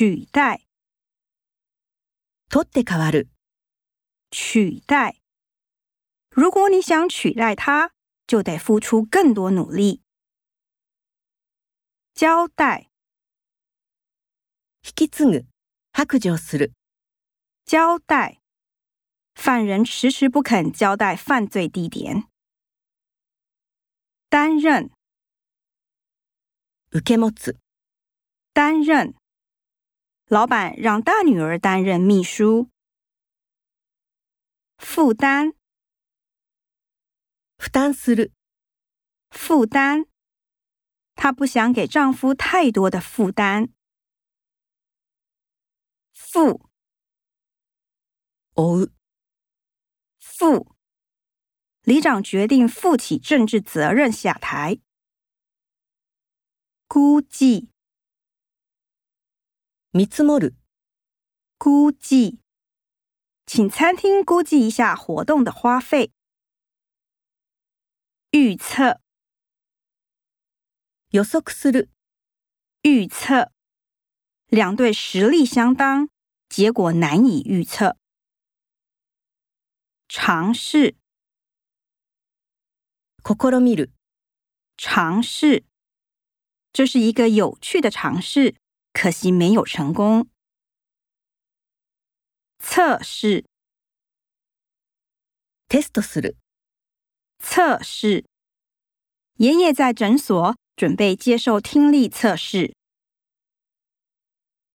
取代，取って変わる、取代。如果你想取代他，就得付出更多努力。交代，引き継ぐ、白状する、交代。犯人迟迟不肯交代犯罪地点。担任，受け持つ、担任。 老板让大女儿担任秘书。负担，負担する、负担。她不想给丈夫太多的负担。负，負う、负。里长决定负起政治责任下台。估计， 見積もる、估计，请餐厅估计一下活动的花费。预测，予測する、预测，两队实力相当，结果难以预测。尝试，試みる、尝试，这是一个有趣的尝试， 可惜没有成功。测试，テストする、测试。爷爷在诊所准备接受听力测试。